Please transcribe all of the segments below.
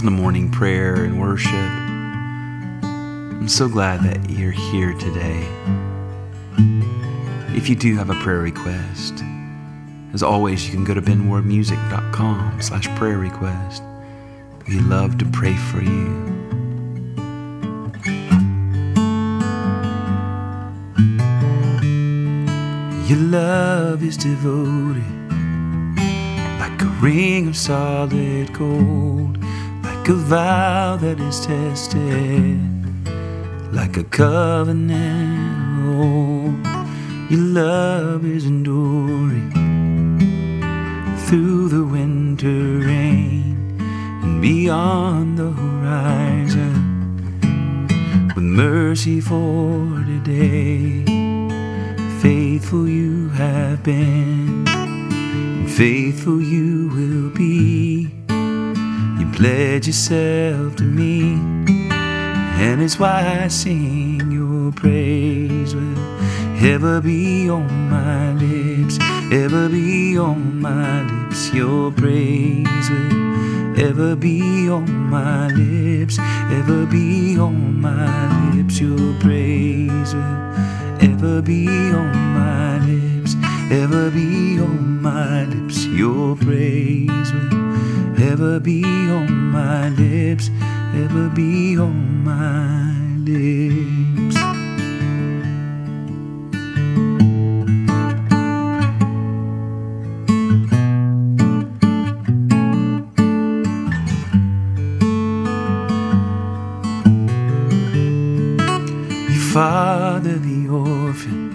To morning prayer and worship. I'm so glad that you're here today. If you do have a prayer request, as always, you can go to benwardmusic.com slash prayer request. We love to pray for you. Your love is devoted like a ring of solid gold, like a vow that is tested, like a covenant old. Your love is enduring through the winter rain and beyond the horizon with mercy for today. Faithful you have been, and faithful you will be. Pledge yourself to me, and it's why I sing your praise will ever be on my lips, ever be on my lips. Your praise will ever be on my lips, ever be on my lips. Your praise will ever be on my lips, ever be on my lips. Your praise will ever be on my lips, ever be on my lips. You father the orphan,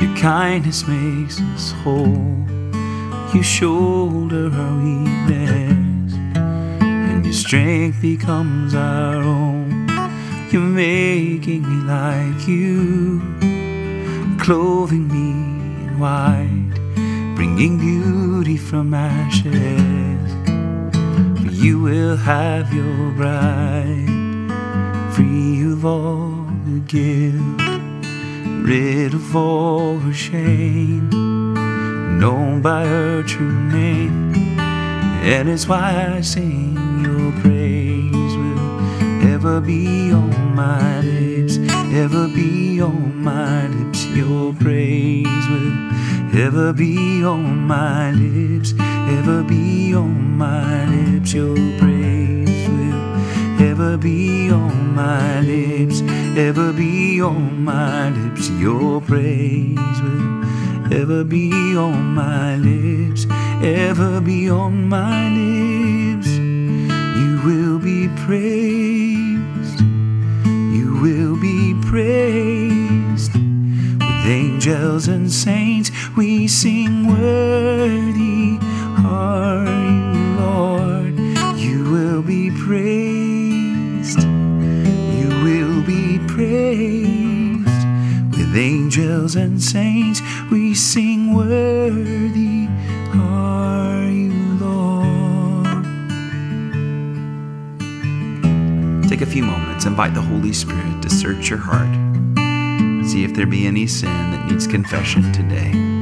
your kindness makes us whole. You shoulder our weakness, and your strength becomes our own. You're making me like you, clothing me in white, bringing beauty from ashes. For you will have your bride free of all her guilt, rid of all her shame, known by her true name. And it's why I sing your praise will ever be on my lips, ever be on my lips. Your praise will ever be on my lips, ever be on my lips. Your praise will ever be on my lips, ever be on my lips. Your praise will ever be on my lips, ever be on my lips. You will be praised, you will be praised. With angels and saints, we sing, Worthy are you, Lord. You will be praised, angels and saints, we sing, Worthy are you, Lord. Take a few moments, invite the Holy Spirit to search your heart. See if there be any sin that needs confession today.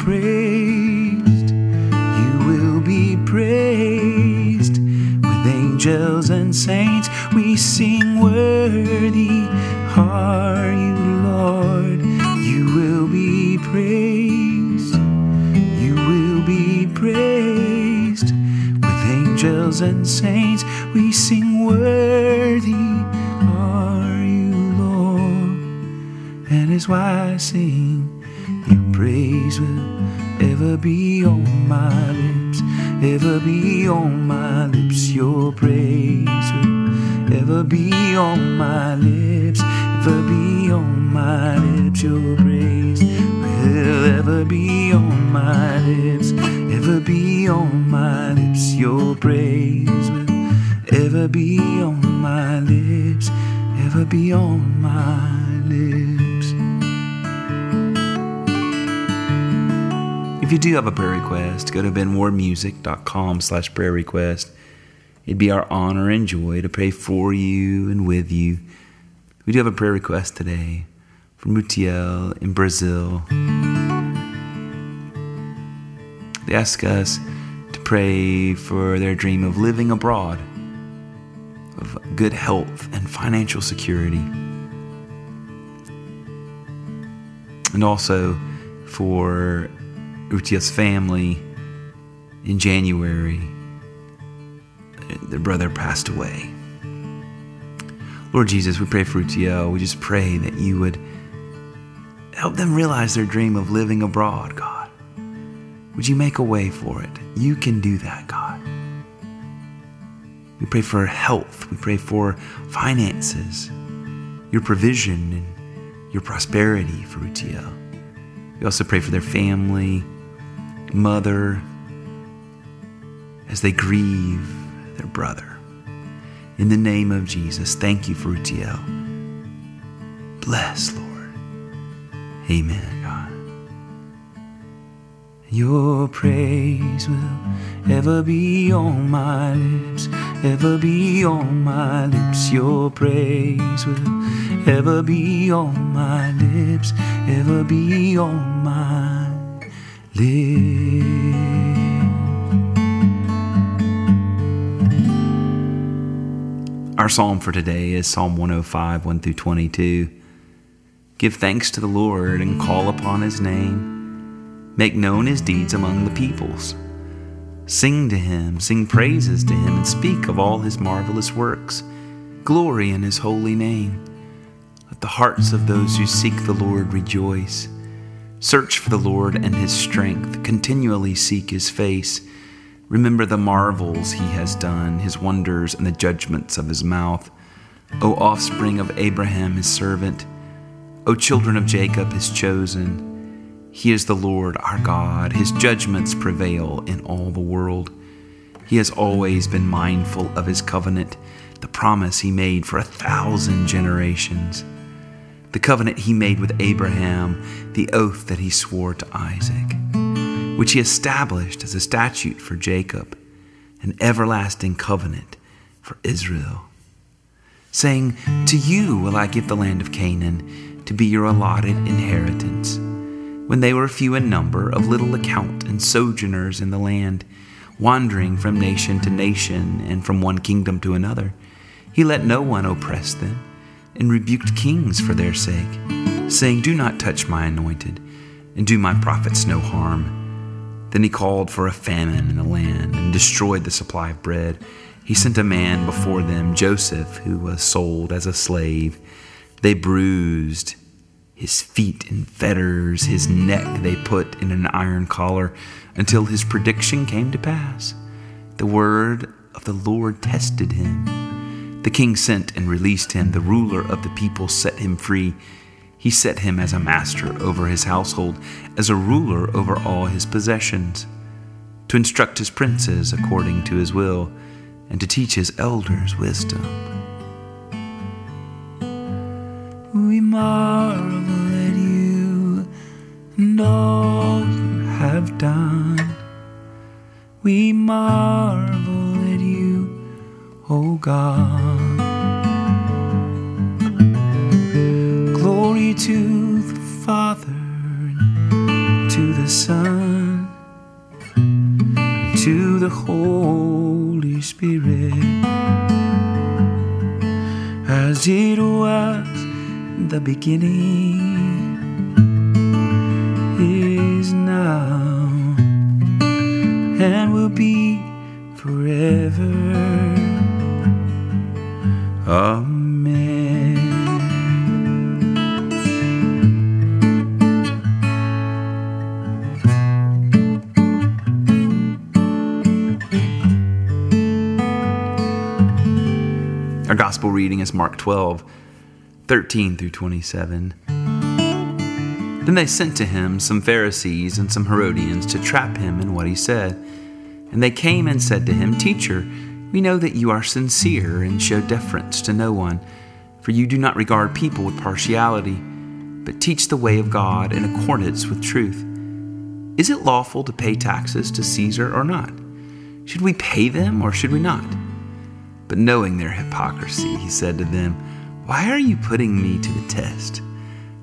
Praised. You will be praised. With angels and saints, we sing, Worthy are you, Lord. You will be praised. You will be praised. With angels and saints, we sing, Worthy are you, Lord. And is why I sing your praise. will ever be on my lips, ever be on my lips. Your praise will ever be on my lips, ever be on my lips. Your praise will ever be on my lips, ever be on my lips. Your praise will ever be on my lips, ever be on my lips. If you do have a prayer request, go to benwardmusic.com slash prayer request. It'd be our honor and joy to pray for you and with you. We do have a prayer request today from Mutiel in Brazil. They ask us to pray for their dream of living abroad, of good health and financial security. And also for Utia's family in January. Their brother passed away. Lord Jesus, we pray for Utiel. We just pray that you would help them realize their dream of living abroad, God. Would you make a way for it? You can do that, God. We pray for health. We pray for finances, your provision, and your prosperity for Utiel. We also pray for their family, mother as they grieve their brother. In the name of Jesus, thank you for Utiel. Bless, Lord. Amen, God. Your praise will ever be on my lips, ever be on my lips. Your praise will ever be on my lips, ever be on my Our psalm for today is Psalm 105, 1 through 22. Give thanks to the Lord and call upon his name. Make known his deeds among the peoples. Sing to him, sing praises to him, and speak of all his marvelous works. Glory in his holy name. Let the hearts of those who seek the Lord rejoice. Search for the Lord and his strength, continually seek his face. Remember the marvels he has done, his wonders, and the judgments of his mouth. O offspring of Abraham, his servant, O children of Jacob, his chosen. He is the Lord our God, his judgments prevail in all the world. He has always been mindful of his covenant, the promise he made for a thousand generations the covenant he made with Abraham, the oath that he swore to Isaac, which he established as a statute for Jacob, an everlasting covenant for Israel, saying, To you will I give the land of Canaan to be your allotted inheritance. When they were few in number, of little account, and sojourners in the land, wandering from nation to nation and from one kingdom to another, he let no one oppress them and rebuked kings for their sake, saying, Do not touch my anointed, and do my prophets no harm. Then he called for a famine in the land and destroyed the supply of bread. He sent a man before them, Joseph, who was sold as a slave. They bruised his feet in fetters, his neck they put in an iron collar, until his prediction came to pass. The word of the Lord tested him the king sent and released him. The ruler of the people set him free. He set him as a master over his household, as a ruler over all his possessions, to instruct his princes according to his will, and to teach his elders wisdom. We marvel at you and all you have done. We marvel at you, O God. To the Father, to the Son, to the Holy Spirit, as it was in the beginning, is now, and will be forever. Amen. Gospel reading is Mark 12, 13 through 27. Then they sent to him some Pharisees and some Herodians to trap him in what he said. And they came and said to him, Teacher, we know that you are sincere and show deference to no one, for you do not regard people with partiality, but teach the way of God in accordance with truth. Is it lawful to pay taxes to Caesar or not? Should we pay them or should we not? But knowing their hypocrisy, he said to them, Why are you putting me to the test?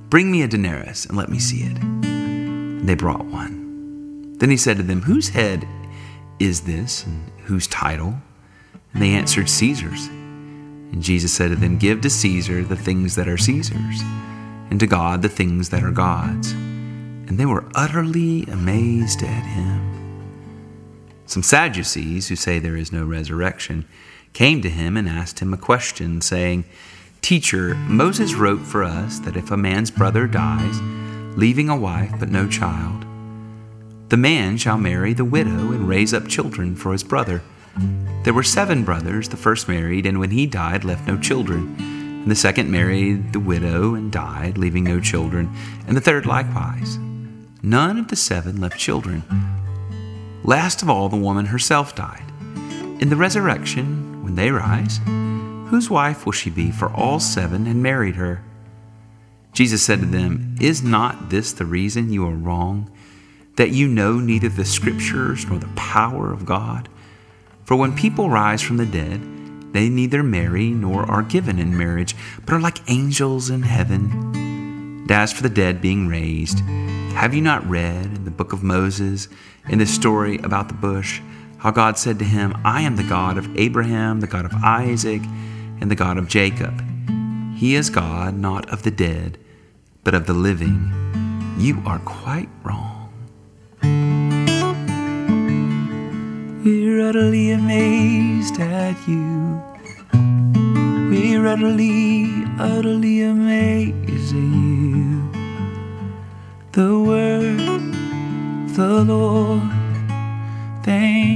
Bring me a denarius and let me see it. And they brought one. Then he said to them, Whose head is this, and whose title? And they answered, Caesar's. And Jesus said to them, Give to Caesar the things that are Caesar's, and to God the things that are God's. And they were utterly amazed at him. Some Sadducees, who say there is no resurrection, came to him and asked him a question, saying, Teacher, Moses wrote for us that if a man's brother dies, leaving a wife but no child, the man shall marry the widow and raise up children for his brother. There were seven brothers. The first married, and when he died, left no children. And the second married the widow and died, leaving no children. And the third likewise. None of the seven left children. Last of all, the woman herself died. In the resurrection, when they rise, Whose wife will she be? For all seven had married her. Jesus said to them, Is not this the reason you are wrong? That you know neither the Scriptures nor the power of God? For when people rise from the dead, they neither marry nor are given in marriage, but are like angels in heaven. And as for the dead being raised, have you not read in the book of Moses, in the story about the bush, how God said to him, I am the God of Abraham, the God of Isaac, and the God of Jacob. He is God not of the dead, but of the living. You are quite wrong. We're utterly amazed at you. We're utterly, utterly amazed at you. The word the Lord.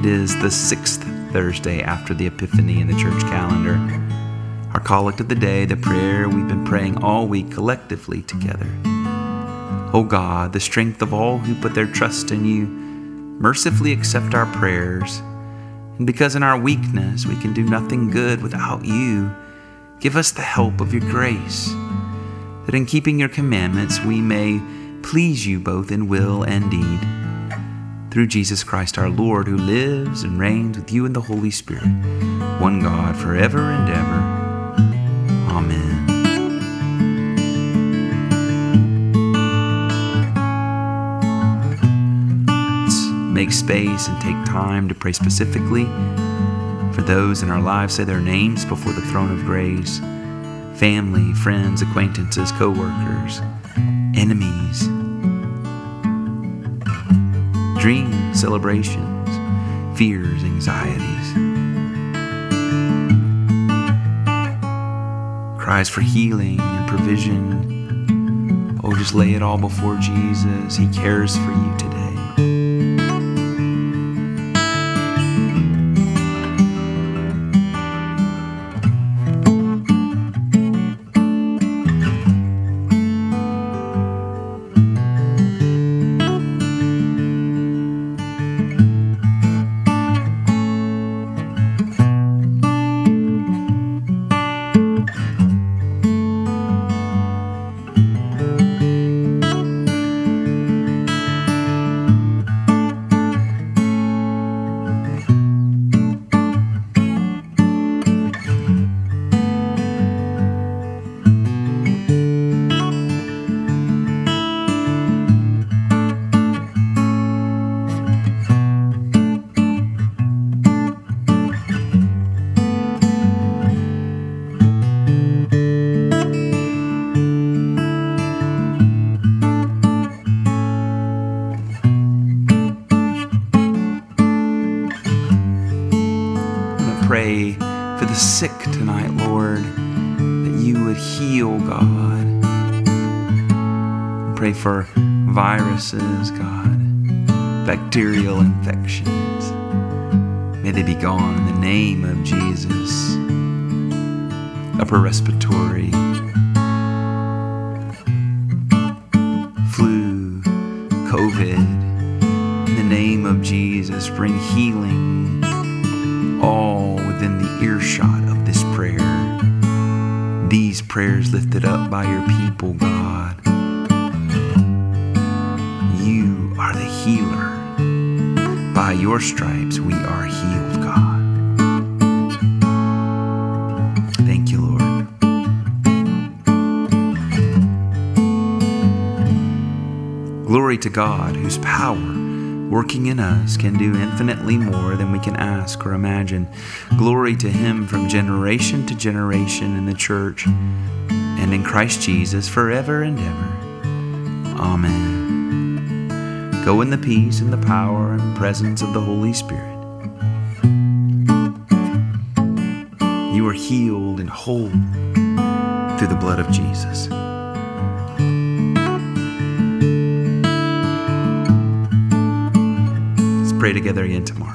It is the sixth Thursday after the Epiphany in the church calendar. Our collect of the day, the prayer we've been praying all week collectively together. O oh God, the strength of all who put their trust in you, mercifully accept our prayers. And because in our weakness we can do nothing good without you, give us the help of your grace, that in keeping your commandments we may please you both in will and deed through Jesus Christ our Lord, who lives and reigns with you in the Holy Spirit, one God, forever and ever. Amen. Let's make space and take time to pray specifically for those in our lives, say their names before the throne of grace family, friends, acquaintances, co workers, enemies dreams, celebrations, fears, anxieties. Cries for healing and provision. Oh, just lay it all before Jesus. He cares for you today. Pray for the sick tonight, Lord, that you would heal, God. Pray for viruses, God, bacterial infections. May they be gone in the name of Jesus. Upper respiratory, flu, COVID. In the name of Jesus, bring healing all within the earshot of this prayer. These prayers lifted up by your people, God. You are the healer. By your stripes we are healed, God. Thank you, Lord. Glory to God, whose power working in us can do infinitely more than we can ask or imagine. Glory to Him from generation to generation in the church and in Christ Jesus forever and ever. Amen. Go in the peace and the power and presence of the Holy Spirit. You are healed and whole through the blood of Jesus. Pray together again tomorrow.